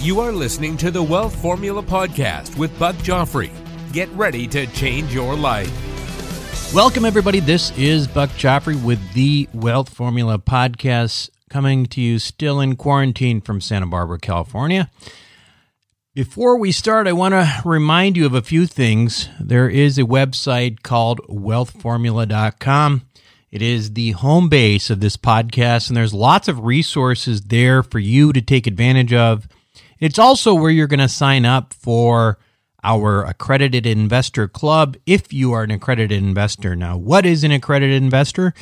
You are listening to the Wealth Formula Podcast with Buck Joffrey. Get ready to change your life. Welcome, everybody. This is Buck Joffrey with the Wealth Formula Podcast, coming to you still in quarantine from Santa Barbara, California. Before we start, I want to remind you of a few things. There is a website called wealthformula.com. It is the home base of this podcast, and there's lots of resources there for you to take advantage of. It's also where you're going to sign up for our accredited investor club if you are an accredited investor. Now, what is an accredited investor?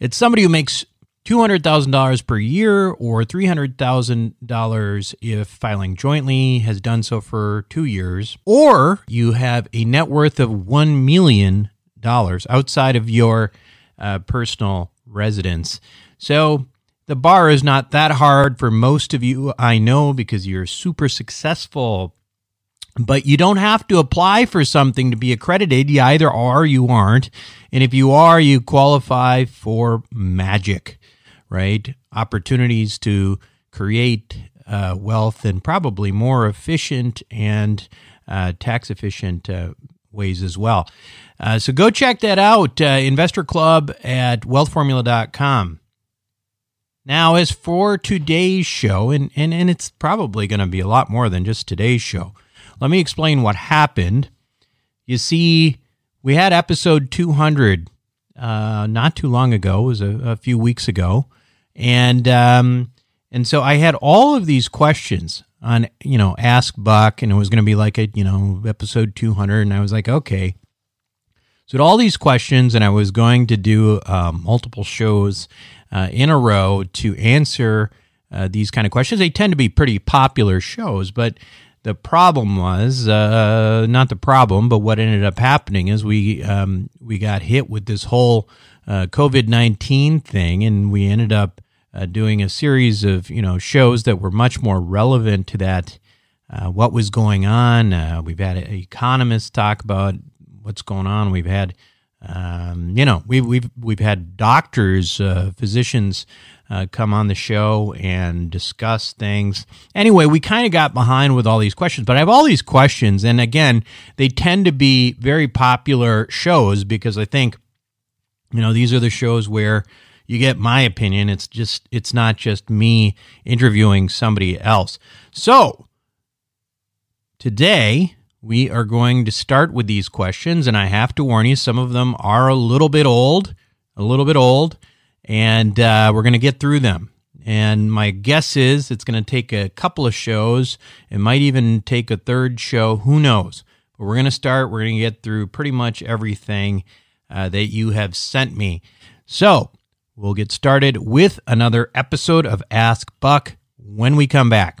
It's somebody who makes $200,000 per year or $300,000 if filing jointly has done so for two years, or you have a net worth of $1 million outside of your uh, personal residence. So the bar is not that hard for most of you, I know, because you're super successful. But you don't have to apply for something to be accredited. You either are or you aren't. And if you are, you qualify for magic, right? Opportunities to create uh, wealth in probably more efficient and uh, tax efficient uh, ways as well. Uh, so go check that out, uh, Investor Club at wealthformula.com. Now, as for today's show, and, and, and it's probably going to be a lot more than just today's show, let me explain what happened. You see, we had episode 200 uh, not too long ago, it was a, a few weeks ago. And, um, and so I had all of these questions on, you know, Ask Buck, and it was going to be like a, you know, episode 200. And I was like, okay. So, all these questions, and I was going to do uh, multiple shows uh, in a row to answer uh, these kind of questions. They tend to be pretty popular shows, but the problem was uh, not the problem, but what ended up happening is we um, we got hit with this whole uh, COVID nineteen thing, and we ended up uh, doing a series of you know shows that were much more relevant to that. Uh, what was going on? we've had economists talk about what's going on. We've had um, you know, we've we've we've had doctors, uh, physicians uh, come on the show and discuss things. Anyway, we kind of got behind with all these questions, but I have all these questions, and again, they tend to be very popular shows because I think, you know, these are the shows where you get my opinion. It's just it's not just me interviewing somebody else. So today we are going to start with these questions, and I have to warn you, some of them are a little bit old, a little bit old, and uh, we're going to get through them. And my guess is it's going to take a couple of shows. It might even take a third show. Who knows? But we're going to start. We're going to get through pretty much everything uh, that you have sent me. So we'll get started with another episode of Ask Buck when we come back.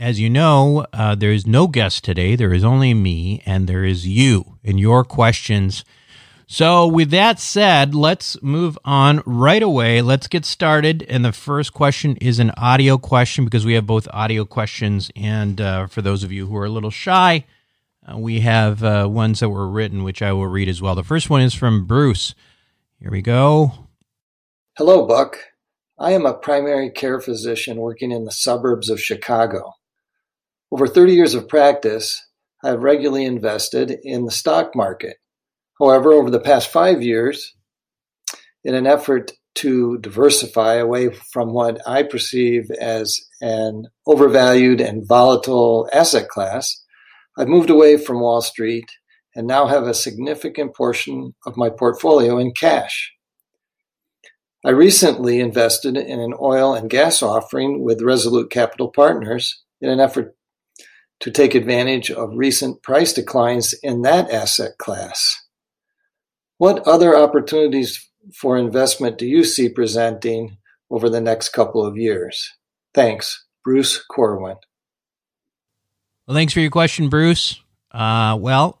as you know, uh, there is no guest today. There is only me, and there is you and your questions. So, with that said, let's move on right away. Let's get started. And the first question is an audio question because we have both audio questions. And uh, for those of you who are a little shy, uh, we have uh, ones that were written, which I will read as well. The first one is from Bruce. Here we go. Hello, Buck. I am a primary care physician working in the suburbs of Chicago. Over 30 years of practice, I have regularly invested in the stock market. However, over the past five years, in an effort to diversify away from what I perceive as an overvalued and volatile asset class, I've moved away from Wall Street and now have a significant portion of my portfolio in cash. I recently invested in an oil and gas offering with Resolute Capital Partners in an effort to take advantage of recent price declines in that asset class. What other opportunities for investment do you see presenting over the next couple of years? Thanks, Bruce Corwin. Well, thanks for your question, Bruce. Uh, well,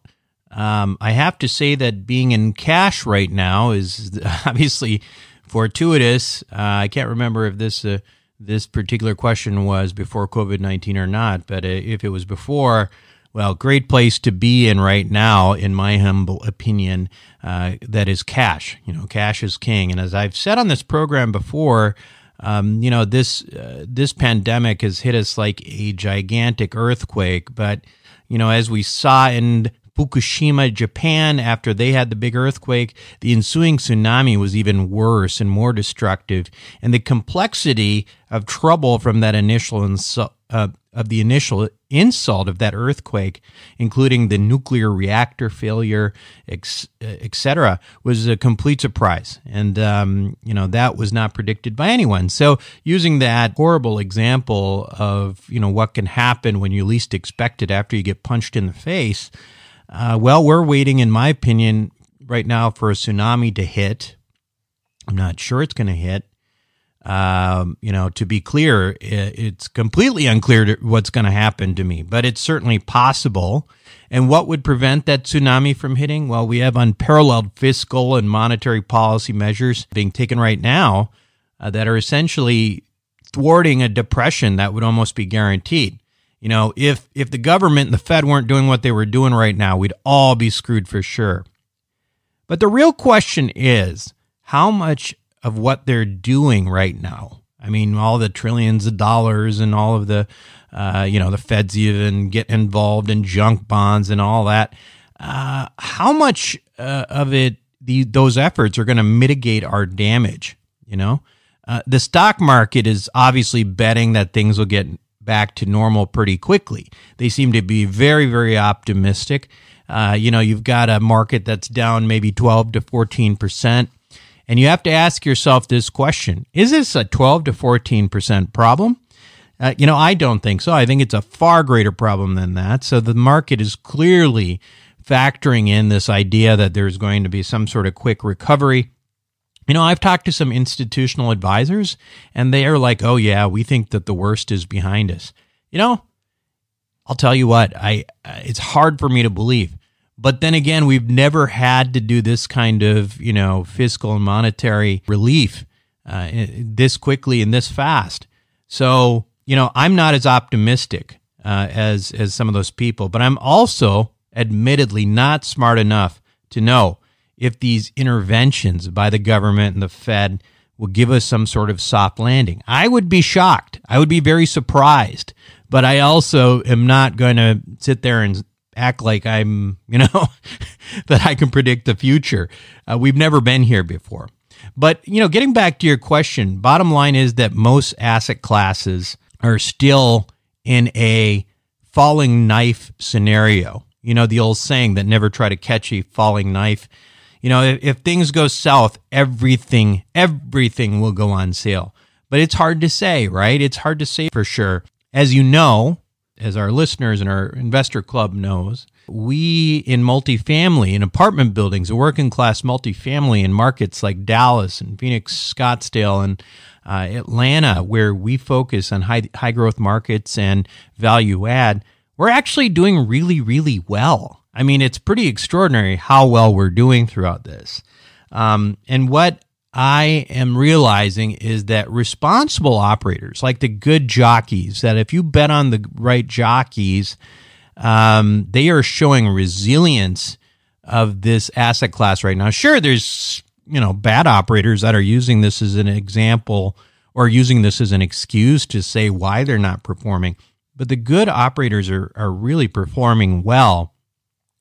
um, I have to say that being in cash right now is obviously fortuitous. Uh, I can't remember if this uh, this particular question was before COVID nineteen or not, but if it was before, well, great place to be in right now, in my humble opinion. Uh, that is cash. You know, cash is king, and as I've said on this program before. Um, you know this uh, this pandemic has hit us like a gigantic earthquake, but you know as we saw in Fukushima, Japan, after they had the big earthquake, the ensuing tsunami was even worse and more destructive, and the complexity of trouble from that initial insu- uh, of the initial insult of that earthquake, including the nuclear reactor failure, etc., was a complete surprise. And, um, you know, that was not predicted by anyone. So using that horrible example of, you know, what can happen when you least expect it after you get punched in the face, uh, well, we're waiting, in my opinion, right now for a tsunami to hit. I'm not sure it's going to hit. Um, you know, to be clear, it's completely unclear what's going to happen to me, but it's certainly possible. And what would prevent that tsunami from hitting? Well, we have unparalleled fiscal and monetary policy measures being taken right now uh, that are essentially thwarting a depression that would almost be guaranteed. You know, if if the government and the Fed weren't doing what they were doing right now, we'd all be screwed for sure. But the real question is, how much of what they're doing right now. I mean, all the trillions of dollars and all of the, uh, you know, the feds even get involved in junk bonds and all that. Uh, how much uh, of it, the, those efforts are going to mitigate our damage? You know, uh, the stock market is obviously betting that things will get back to normal pretty quickly. They seem to be very, very optimistic. Uh, you know, you've got a market that's down maybe 12 to 14 percent and you have to ask yourself this question Is this a 12 to 14% problem? Uh, you know, I don't think so. I think it's a far greater problem than that. So the market is clearly factoring in this idea that there's going to be some sort of quick recovery. You know, I've talked to some institutional advisors and they are like, "Oh yeah, we think that the worst is behind us." You know, I'll tell you what, I it's hard for me to believe. But then again, we've never had to do this kind of, you know, fiscal and monetary relief uh, this quickly and this fast. So, you know, I'm not as optimistic uh, as as some of those people, but I'm also admittedly not smart enough to know if these interventions by the government and the Fed will give us some sort of soft landing. I would be shocked. I would be very surprised, but I also am not going to sit there and act like I'm, you know, that I can predict the future. Uh, we've never been here before. But, you know, getting back to your question, bottom line is that most asset classes are still in a falling knife scenario. You know, the old saying that never try to catch a falling knife. You know, if, if things go south, everything, everything will go on sale. But it's hard to say, right? It's hard to say for sure. As you know, as our listeners and our investor club knows, we in multifamily, in apartment buildings, a working class multifamily in markets like Dallas and Phoenix, Scottsdale, and uh, Atlanta, where we focus on high, high growth markets and value add, we're actually doing really, really well. I mean, it's pretty extraordinary how well we're doing throughout this. Um, and what I am realizing is that responsible operators, like the good jockeys, that if you bet on the right jockeys, um, they are showing resilience of this asset class right now. Sure, there's you know bad operators that are using this as an example or using this as an excuse to say why they're not performing, but the good operators are are really performing well.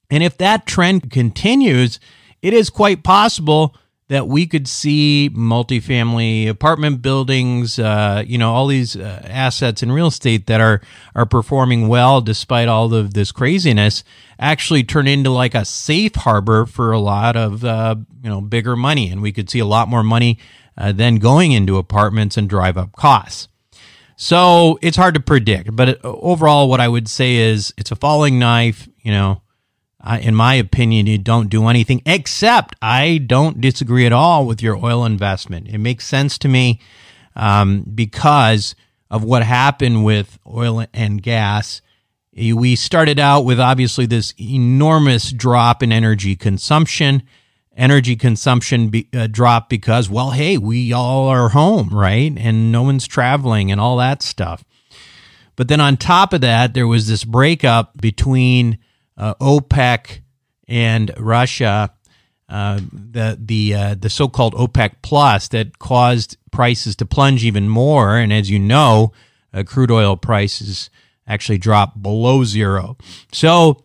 And if that trend continues, it is quite possible that we could see multifamily apartment buildings, uh, you know, all these uh, assets in real estate that are are performing well despite all of this craziness, actually turn into like a safe harbor for a lot of uh, you know bigger money, and we could see a lot more money uh, then going into apartments and drive up costs. So it's hard to predict, but overall, what I would say is it's a falling knife. You know, I, in my opinion, you don't do anything except I don't disagree at all with your oil investment. It makes sense to me um, because of what happened with oil and gas. We started out with obviously this enormous drop in energy consumption. Energy consumption be, uh, dropped because, well, hey, we all are home, right? And no one's traveling and all that stuff. But then on top of that, there was this breakup between OPEC and Russia, uh, the the uh, the so-called OPEC plus that caused prices to plunge even more. And as you know, uh, crude oil prices actually dropped below zero. So,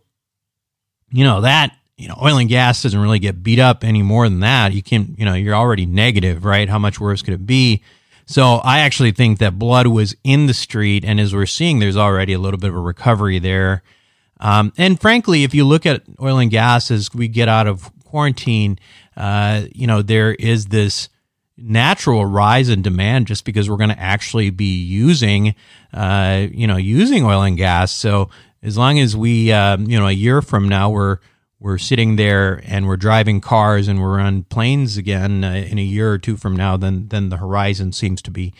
you know that you know oil and gas doesn't really get beat up any more than that. You can you know you're already negative, right? How much worse could it be? So I actually think that blood was in the street, and as we're seeing, there's already a little bit of a recovery there. Um, and frankly, if you look at oil and gas as we get out of quarantine, uh, you know, there is this natural rise in demand just because we're going to actually be using, uh, you know, using oil and gas. So as long as we, uh, you know, a year from now, we're we're sitting there and we're driving cars and we're on planes again uh, in a year or two from now, then then the horizon seems to be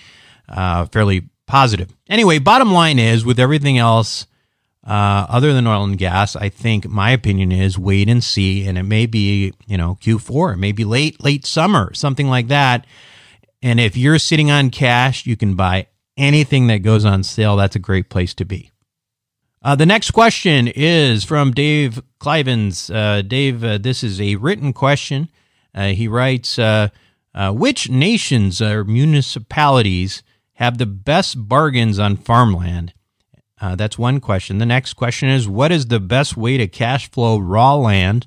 uh, fairly positive. Anyway, bottom line is with everything else uh, other than oil and gas, I think my opinion is wait and see, and it may be you know Q4, maybe late late summer, something like that. And if you're sitting on cash, you can buy anything that goes on sale. That's a great place to be. Uh, the next question is from Dave Clivens. Uh, Dave, uh, this is a written question. Uh, he writes, uh, "Which nations or municipalities have the best bargains on farmland?" Uh, that's one question. The next question is what is the best way to cash flow raw land?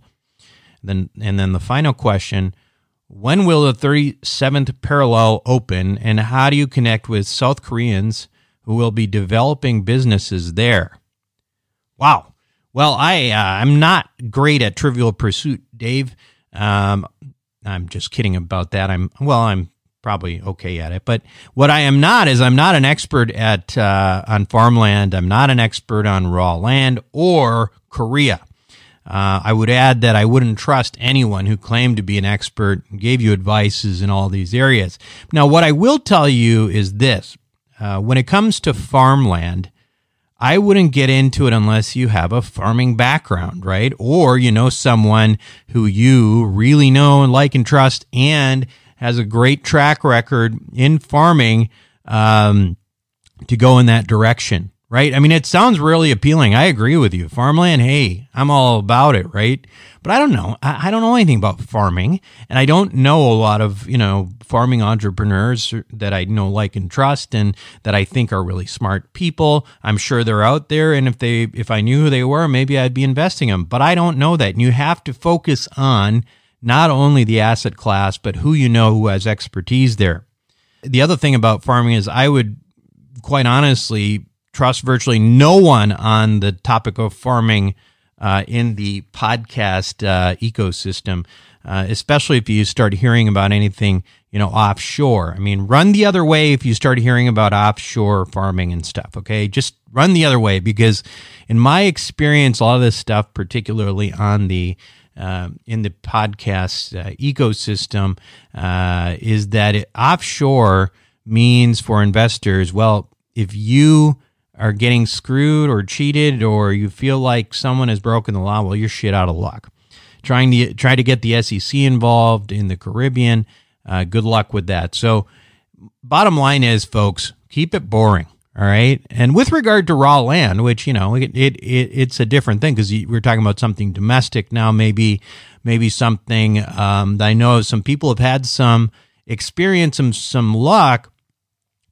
Then and then the final question, when will the 37th parallel open and how do you connect with South Koreans who will be developing businesses there? Wow. Well, I uh, I'm not great at Trivial Pursuit, Dave. Um, I'm just kidding about that. I'm well, I'm probably okay at it. But what I am not is I'm not an expert at uh, on farmland. I'm not an expert on raw land or Korea. Uh, I would add that I wouldn't trust anyone who claimed to be an expert and gave you advices in all these areas. Now, what I will tell you is this: uh, when it comes to farmland. I wouldn't get into it unless you have a farming background, right? Or you know someone who you really know and like and trust and has a great track record in farming um, to go in that direction, right? I mean, it sounds really appealing. I agree with you. Farmland, hey, I'm all about it, right? But I don't know. I, I, don't know anything about farming, and I don't know a lot of you know farming entrepreneurs that I know, like, and trust, and that I think are really smart people. I'm sure they're out there, and if they if I knew who they were, maybe I'd be investing them. But I don't know that, and you have to focus on not only the asset class, but who you know who has expertise there. The other thing about farming is I would quite honestly trust virtually no one on the topic of farming uh, in the podcast uh, ecosystem, uh, especially if you start hearing about anything you know offshore. I mean, run the other way if you start hearing about offshore farming and stuff. Okay, just run the other way because, in my experience, a lot of this stuff, particularly on the uh, in the podcast uh, ecosystem, uh, is that it, offshore means for investors. Well, if you are getting screwed or cheated or you feel like someone has broken the law, well, you're shit out of luck. Trying to try to get the SEC involved in the Caribbean, uh, good luck with that. So, bottom line is, folks, keep it boring. All right. And with regard to raw land, which, you know, it, it, it it's a different thing because we're talking about something domestic now, maybe, maybe something um, that I know some people have had some experience, some, some luck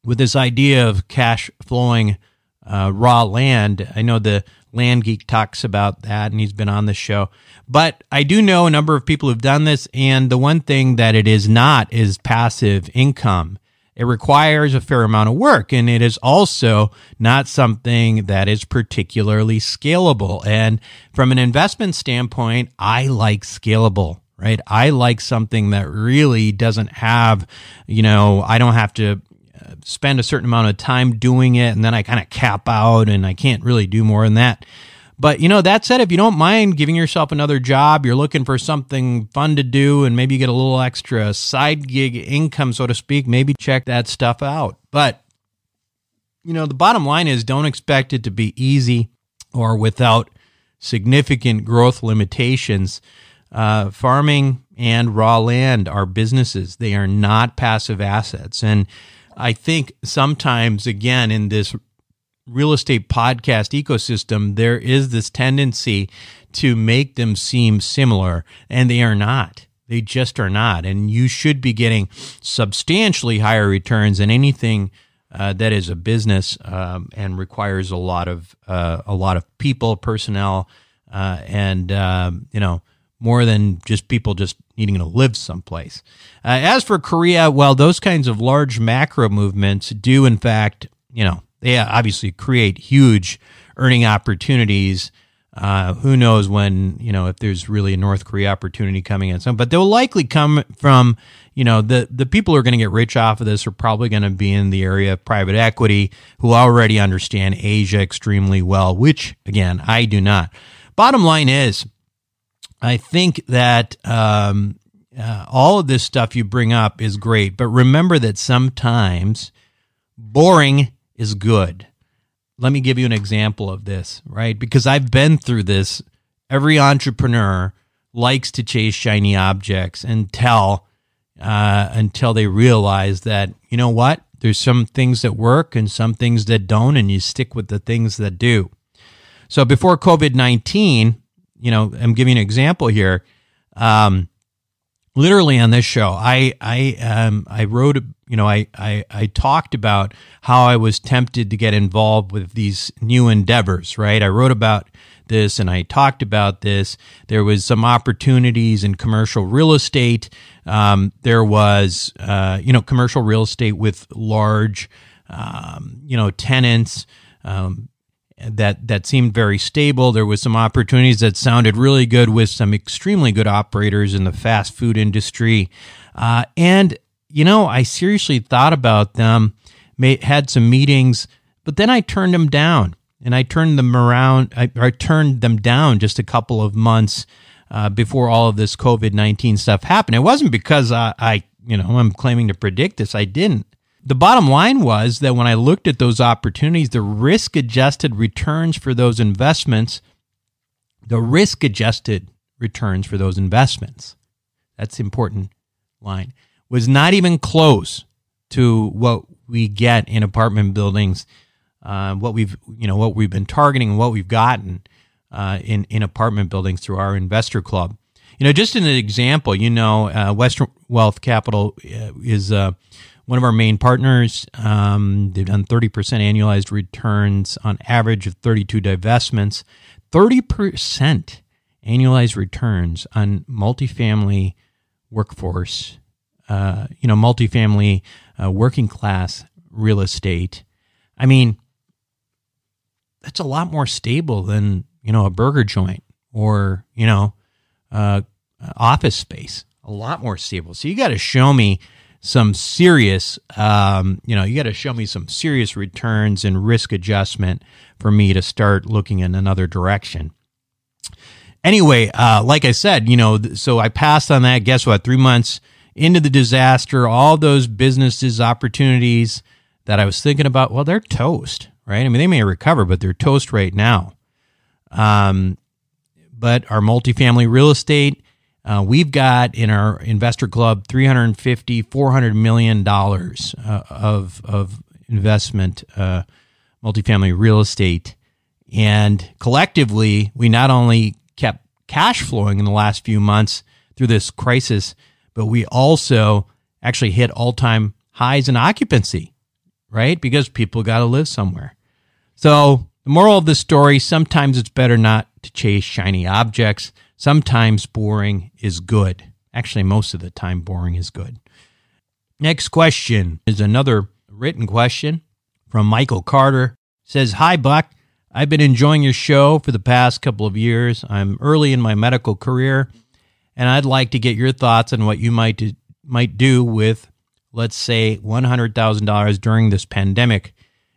with this idea of cash flowing uh, raw land. I know the Land Geek talks about that, and he's been on the show. But I do know a number of people who've done this, and the one thing that it is not is passive income. It requires a fair amount of work, and it is also not something that is particularly scalable. And from an investment standpoint, I like scalable right? I like something that really doesn't have, you know, I don't have to uh, spend a certain amount of time doing it and then I kind of cap out and I can't really do more than that. But you know, that said, if you don't mind giving yourself another job, you're looking for something fun to do and maybe get a little extra side gig income, so to speak, maybe check that stuff out. But you know, the bottom line is don't expect it to be easy or without significant growth limitations. Uh, farming and raw land are businesses. They are not passive assets. And I think sometimes, again, in this real estate podcast ecosystem, there is this tendency to make them seem similar, and they are not. They just are not. And you should be getting substantially higher returns than anything uh, that is a business um, and requires a lot of uh, a lot of people, personnel, uh, and um, you know more than just people just needing to live someplace. Uh, as for Korea, well, those kinds of large macro movements do, in fact, you know, they obviously create huge earning opportunities. Uh, who knows when, you know, if there's really a North Korea opportunity coming in some, but they'll likely come from, you know, the, the people who are going to get rich off of this are probably going to be in the area of private equity who already understand Asia extremely well, which again, I do not. Bottom line is, I think that um, uh, all of this stuff you bring up is great, but remember that sometimes boring is good. Let me give you an example of this, right? Because I've been through this. Every entrepreneur likes to chase shiny objects until uh, until they realize that you know what, there's some things that work and some things that don't, and you stick with the things that do. So before COVID nineteen, you know, I'm giving an example here. Um, literally on this show, I I um I wrote you know I, I I talked about how I was tempted to get involved with these new endeavors. Right, I wrote about this and I talked about this. There was some opportunities in commercial real estate. Um, there was uh, you know commercial real estate with large um, you know tenants. Um, that that seemed very stable. There was some opportunities that sounded really good with some extremely good operators in the fast food industry, uh, and you know I seriously thought about them. Made, had some meetings, but then I turned them down, and I turned them around. I, I turned them down just a couple of months uh, before all of this COVID nineteen stuff happened. It wasn't because I, I you know I'm claiming to predict this. I didn't the bottom line was that when I looked at those opportunities, the risk adjusted returns for those investments, the risk adjusted returns for those investments, that's important line, was not even close to what we get in apartment buildings uh, what we've you know what we've been targeting and what we've gotten uh, in in apartment buildings through our investor club. You know, just an example, you know, uh, Western Wealth Capital uh, is uh, one of our main partners. Um, they've done 30% annualized returns on average of 32 divestments. 30% annualized returns on multifamily workforce, uh, you know, multifamily uh, working class real estate. I mean, that's a lot more stable than, you know, a burger joint or, you know, uh, office space. A lot more stable. So you got to show me some serious, um, you know, you got to show me some serious returns and risk adjustment for me to start looking in another direction. Anyway, uh, like I said, you know, so I passed on that. Guess what? Three months into the disaster, all those businesses, opportunities that I was thinking about, well, they're toast, right? I mean, they may recover, but they're toast right now. Um, but our multifamily real estate, uh, we've got in our investor club 350 400 million dollars uh, of of investment uh, multifamily real estate and collectively we not only kept cash flowing in the last few months through this crisis but we also actually hit all-time highs in occupancy right because people got to live somewhere so the moral of the story sometimes it's better not to chase shiny objects Sometimes boring is good. Actually, most of the time, boring is good. Next question is another written question from Michael Carter. It says, Hi, Buck. I've been enjoying your show for the past couple of years. I'm early in my medical career, and I'd like to get your thoughts on what you might do, might do with, let's say, $100,000 during this pandemic.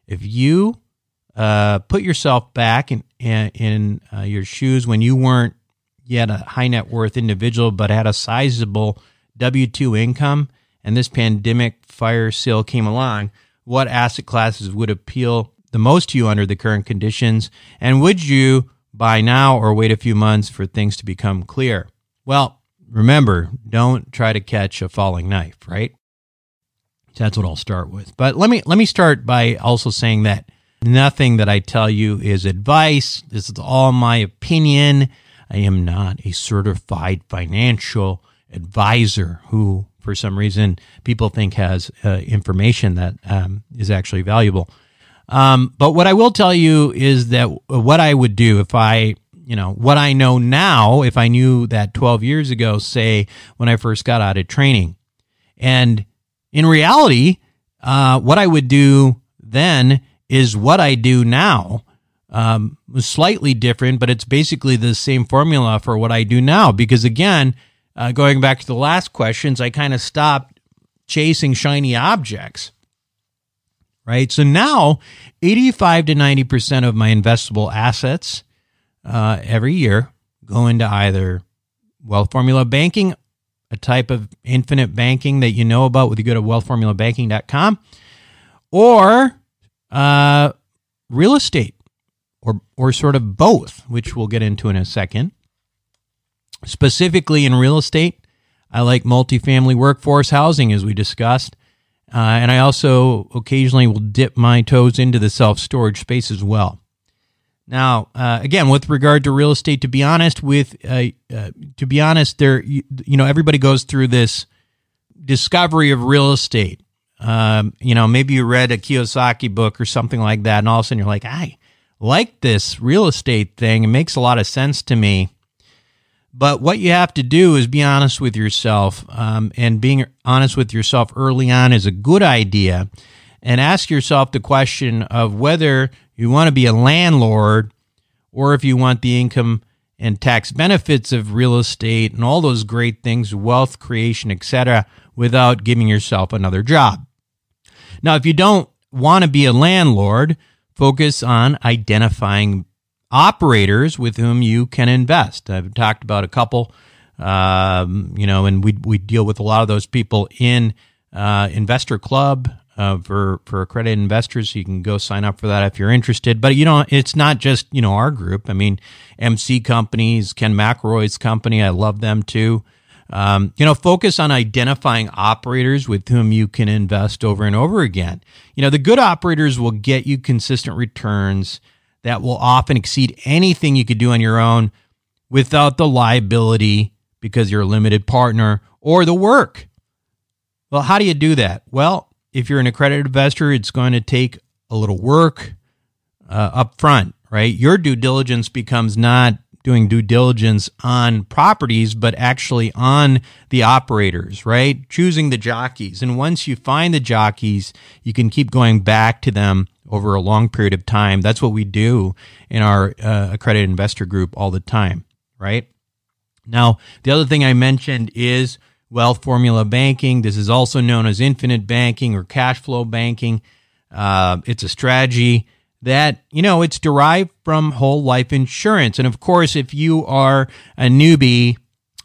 If you uh, put yourself back in, in, uh, your shoes when you weren't yet a high net worth individual, but had a sizable W 2 income, and this pandemic fire sale came along, what asset classes would appeal the most to you under the current conditions? And would you buy now or wait a few months for things to become clear? Well, remember, don't try to catch a falling knife, right? That's what I'll start with. But let me let me start by also saying that nothing that I tell you is advice. This is all my opinion. I am not a certified financial advisor who, for some reason, people think has uh, information that um, is actually valuable. Um, but what I will tell you is that what I would do if I, you know, what I know now, if I knew that 12 years ago, say when I first got out of training. And in reality, uh, what I would do then is what I do now um, slightly different, but it's basically the same formula for what I do now. Because again, uh, going back to the last questions, I kind of stopped chasing shiny objects. Right. So now 85 to 90% of my investable assets uh, every year go into either wealth formula banking, a type of infinite banking that you know about when you go to wealthformulabanking.com, or uh, real estate or or sort of both, which we'll get into in a second. Specifically in real estate, I like multifamily workforce housing, as we discussed, uh, and I also occasionally will dip my toes into the self storage space as well. Now, uh, again, with regard to real estate, to be honest, with uh, uh, to be honest, there you, you, know everybody goes through this discovery of real estate. Um, you know, maybe you read a Kiyosaki book or something like that, and all of a sudden you're like, "I like this real estate thing. It makes a lot of sense to me. But what you have to do is be honest with yourself. Um, and being honest with yourself early on is a good idea. And ask yourself the question of whether you want to be a landlord or if you want the income and tax benefits of real estate and all those great things, wealth creation, etc., without giving yourself another job. Now, if you don't want to be a landlord, focus on identifying operators with whom you can invest. I've talked about a couple, um, you know, and we we deal with a lot of those people in uh, Investor Club uh, for for accredited investors. So you can go sign up for that if you're interested. But you know, it's not just you know our group. I mean, MC companies, Ken McElroy's company, I love them too. Um, you know, focus on identifying operators with whom you can invest over and over again. You know, the good operators will get you consistent returns that will often exceed anything you could do on your own without the liability because you're a limited partner or the work. Well, how do you do that? Well, if you're an accredited investor, it's going to take a little work uh, up front, right? Your due diligence becomes not doing due diligence on properties, but actually on the operators, right? Choosing the jockeys. And once you find the jockeys, you can keep going back to them over a long period of time. That's what we do in our uh, accredited investor group all the time, right? Now, the other thing I mentioned is wealth formula banking. This is also known as infinite banking or cash flow banking. Uh, it's a strategy that, you know, it's derived from whole life insurance. And of course, if you are a newbie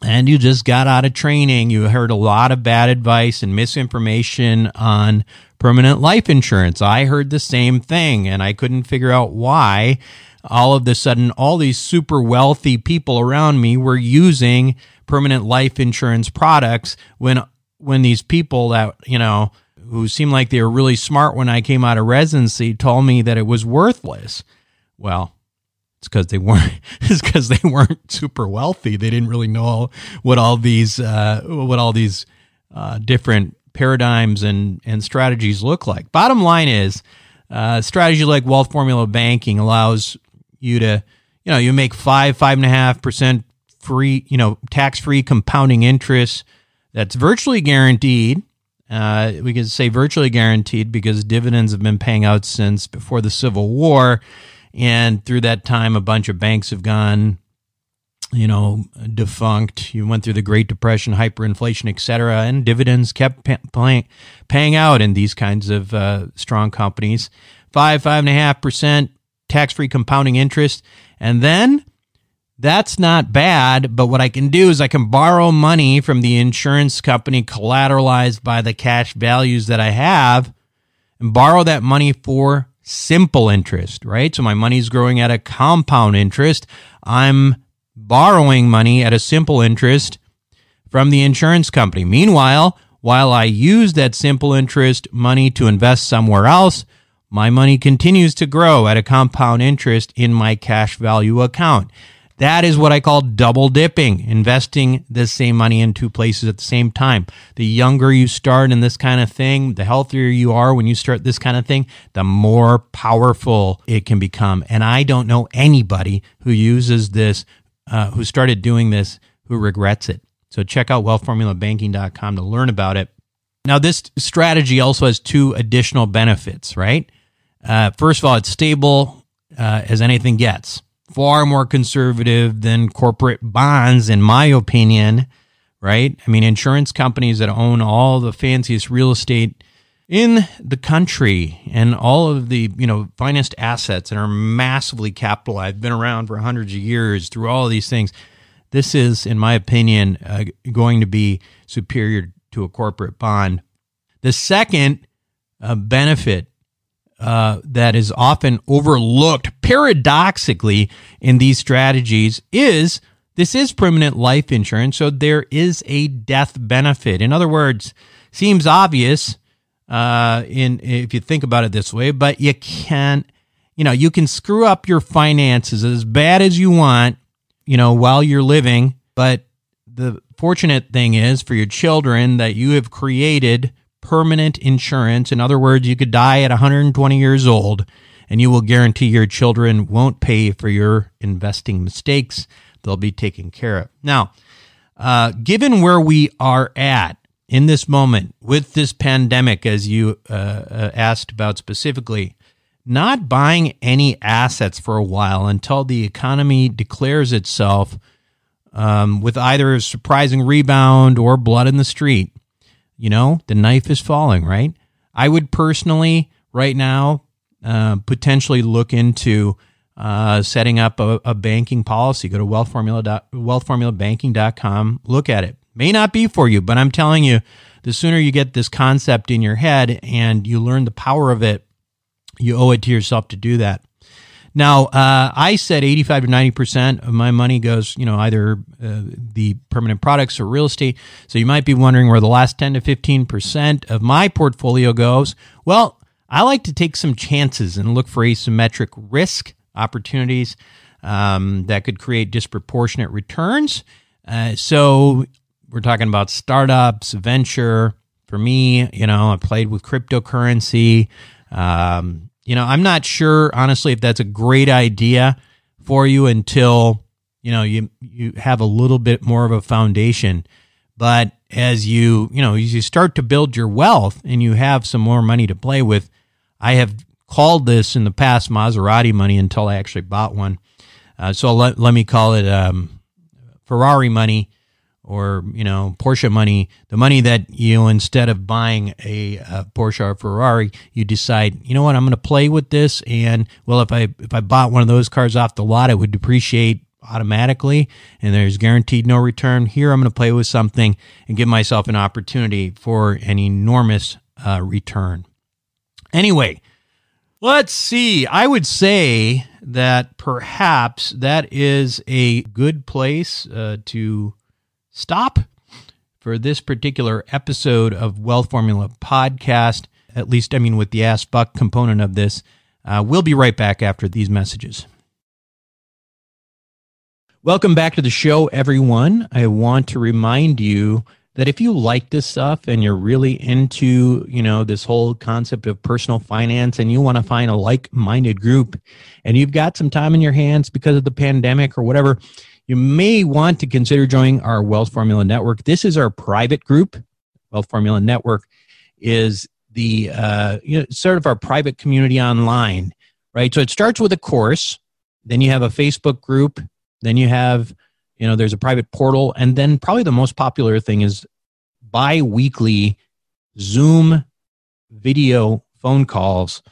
and you just got out of training, you heard a lot of bad advice and misinformation on permanent life insurance. I heard the same thing and I couldn't figure out why all of a sudden all these super wealthy people around me were using permanent life insurance products when when these people that, you know, who seemed like they were really smart when I came out of residency told me that it was worthless. Well, it's because they weren't. It's because they weren't super wealthy. They didn't really know what all these uh, what all these uh, different paradigms and and strategies look like. Bottom line is, uh, strategy like wealth formula banking allows you to, you know, you make five five and a half percent free, you know, tax free compounding interest that's virtually guaranteed uh, we could say virtually guaranteed because dividends have been paying out since before the Civil War. And through that time, a bunch of banks have gone, you know, defunct. You went through the Great Depression, hyperinflation, et cetera, and dividends kept pay- paying out in these kinds of uh, strong companies. Five, five and a half percent tax free compounding interest. And then that's not bad, but what I can do is I can borrow money from the insurance company collateralized by the cash values that I have and borrow that money for simple interest, right? So my money's growing at a compound interest. I'm borrowing money at a simple interest from the insurance company. Meanwhile, while I use that simple interest money to invest somewhere else, my money continues to grow at a compound interest in my cash value account. That is what I call double dipping, investing the same money in two places at the same time. The younger you start in this kind of thing, the healthier you are when you start this kind of thing, the more powerful it can become. And I don't know anybody who uses this, uh, who started doing this, who regrets it. So check out wealthformulabanking.com to learn about it. Now, this strategy also has two additional benefits, right? Uh, first of all, it's stable uh, as anything gets. Far more conservative than corporate bonds, in my opinion, right? I mean, insurance companies that own all the fanciest real estate in the country and all of the you know finest assets and are massively capitalized been around for hundreds of years through all these things. This is in my opinion uh, going to be superior to a corporate bond. The second uh, benefit uh, that is often overlooked paradoxically in these strategies is this is permanent life insurance, so there is a death benefit. In other words, seems obvious uh, in if you think about it this way, but you can, you know, you can screw up your finances as bad as you want, you know, while you're living. But the fortunate thing is for your children that you have created permanent insurance. In other words, you could die at 120 years old and you will guarantee your children won't pay for your investing mistakes. They'll be taken care of. Now, uh, given where we are at in this moment with this pandemic, as you uh, uh, asked about specifically, not buying any assets for a while until the economy declares itself um, with either a surprising rebound or blood in the street you know, the knife is falling, right? I would personally, right now, uh, potentially look into uh, setting up a, a, banking policy. Go to wealthformula, wealthformulabanking.com, look at it. May not be for you, but I'm telling you, the sooner you get this concept in your head and you learn the power of it, you owe it to yourself to do that. Now, uh, I said 85 to 90% of my money goes, you know, either uh, the permanent products or real estate. So you might be wondering where the last 10 to 15% of my portfolio goes. Well, I like to take some chances and look for asymmetric risk opportunities um, that could create disproportionate returns. Uh, so we're talking about startups, venture. For me, you know, I played with cryptocurrency. Um, you know, I'm not sure honestly if that's a great idea for you until you know you you have a little bit more of a foundation. But as you you know as you start to build your wealth and you have some more money to play with, I have called this in the past Maserati money until I actually bought one. Uh, so let, let me call it um, Ferrari money or you know Porsche money, the money that you instead of buying a, a Porsche or Ferrari, you decide, you know what, I'm going to play with this, and well, if I if I bought one of those cars off the lot, it would depreciate automatically, and there's guaranteed no return. Here, I'm going to play with something and give myself an opportunity for an enormous uh, return. Anyway, let's see. I would say that perhaps that is a good place uh, to stop for this particular episode of Wealth Formula Podcast. At least, I mean, with the Ask Buck component of this. Uh, we'll be right back after these messages. Welcome back to the show, everyone. I want to remind you that if you like this stuff and you're really into, you know, this whole concept of personal finance and you want to find a like-minded group and you've got some time in your hands because of the pandemic or whatever, you may want to consider joining our Wealth Formula Network. This is our private group. Wealth Formula Network is the uh, you know, sort of our private community online, right? So it starts with a course, then you have a Facebook group, then you have, you know, there's a private portal, and then probably the most popular thing is bi-weekly Zoom video phone calls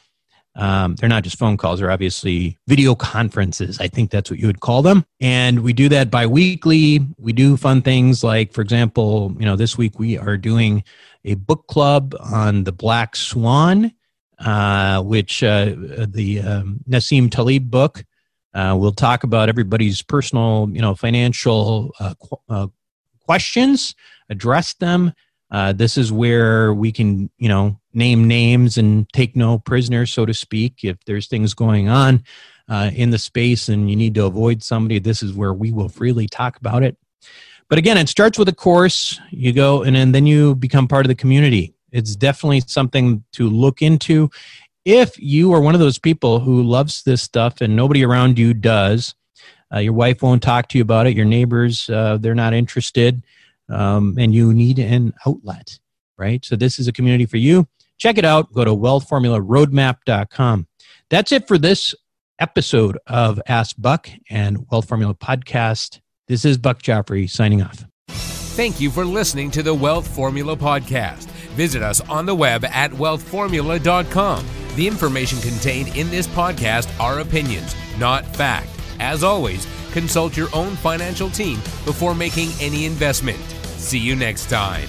um, they're not just phone calls, they're obviously video conferences. I think that's what you would call them. And we do that bi weekly. We do fun things like, for example, you know, this week we are doing a book club on the Black Swan, uh, which uh, the um, Nassim Taleb book. Uh, we'll talk about everybody's personal, you know, financial uh, qu- uh, questions, address them, uh, this is where we can, you know, name names and take no prisoners, so to speak. If there's things going on uh, in the space and you need to avoid somebody, this is where we will freely talk about it. But again, it starts with a course. You go and then, then you become part of the community. It's definitely something to look into. If you are one of those people who loves this stuff and nobody around you does, uh, your wife won't talk to you about it, your neighbors, uh, they're not interested um, and you need an outlet, right? So this is a community for you. Check it out. Go to wealthformularoadmap.com. That's it for this episode of Ask Buck and Wealth Formula Podcast. This is Buck Joffrey signing off. Thank you for listening to the Wealth Formula Podcast. Visit us on the web at wealthformula.com. The information contained in this podcast are opinions, not fact. As always, consult your own financial team before making any investment. See you next time.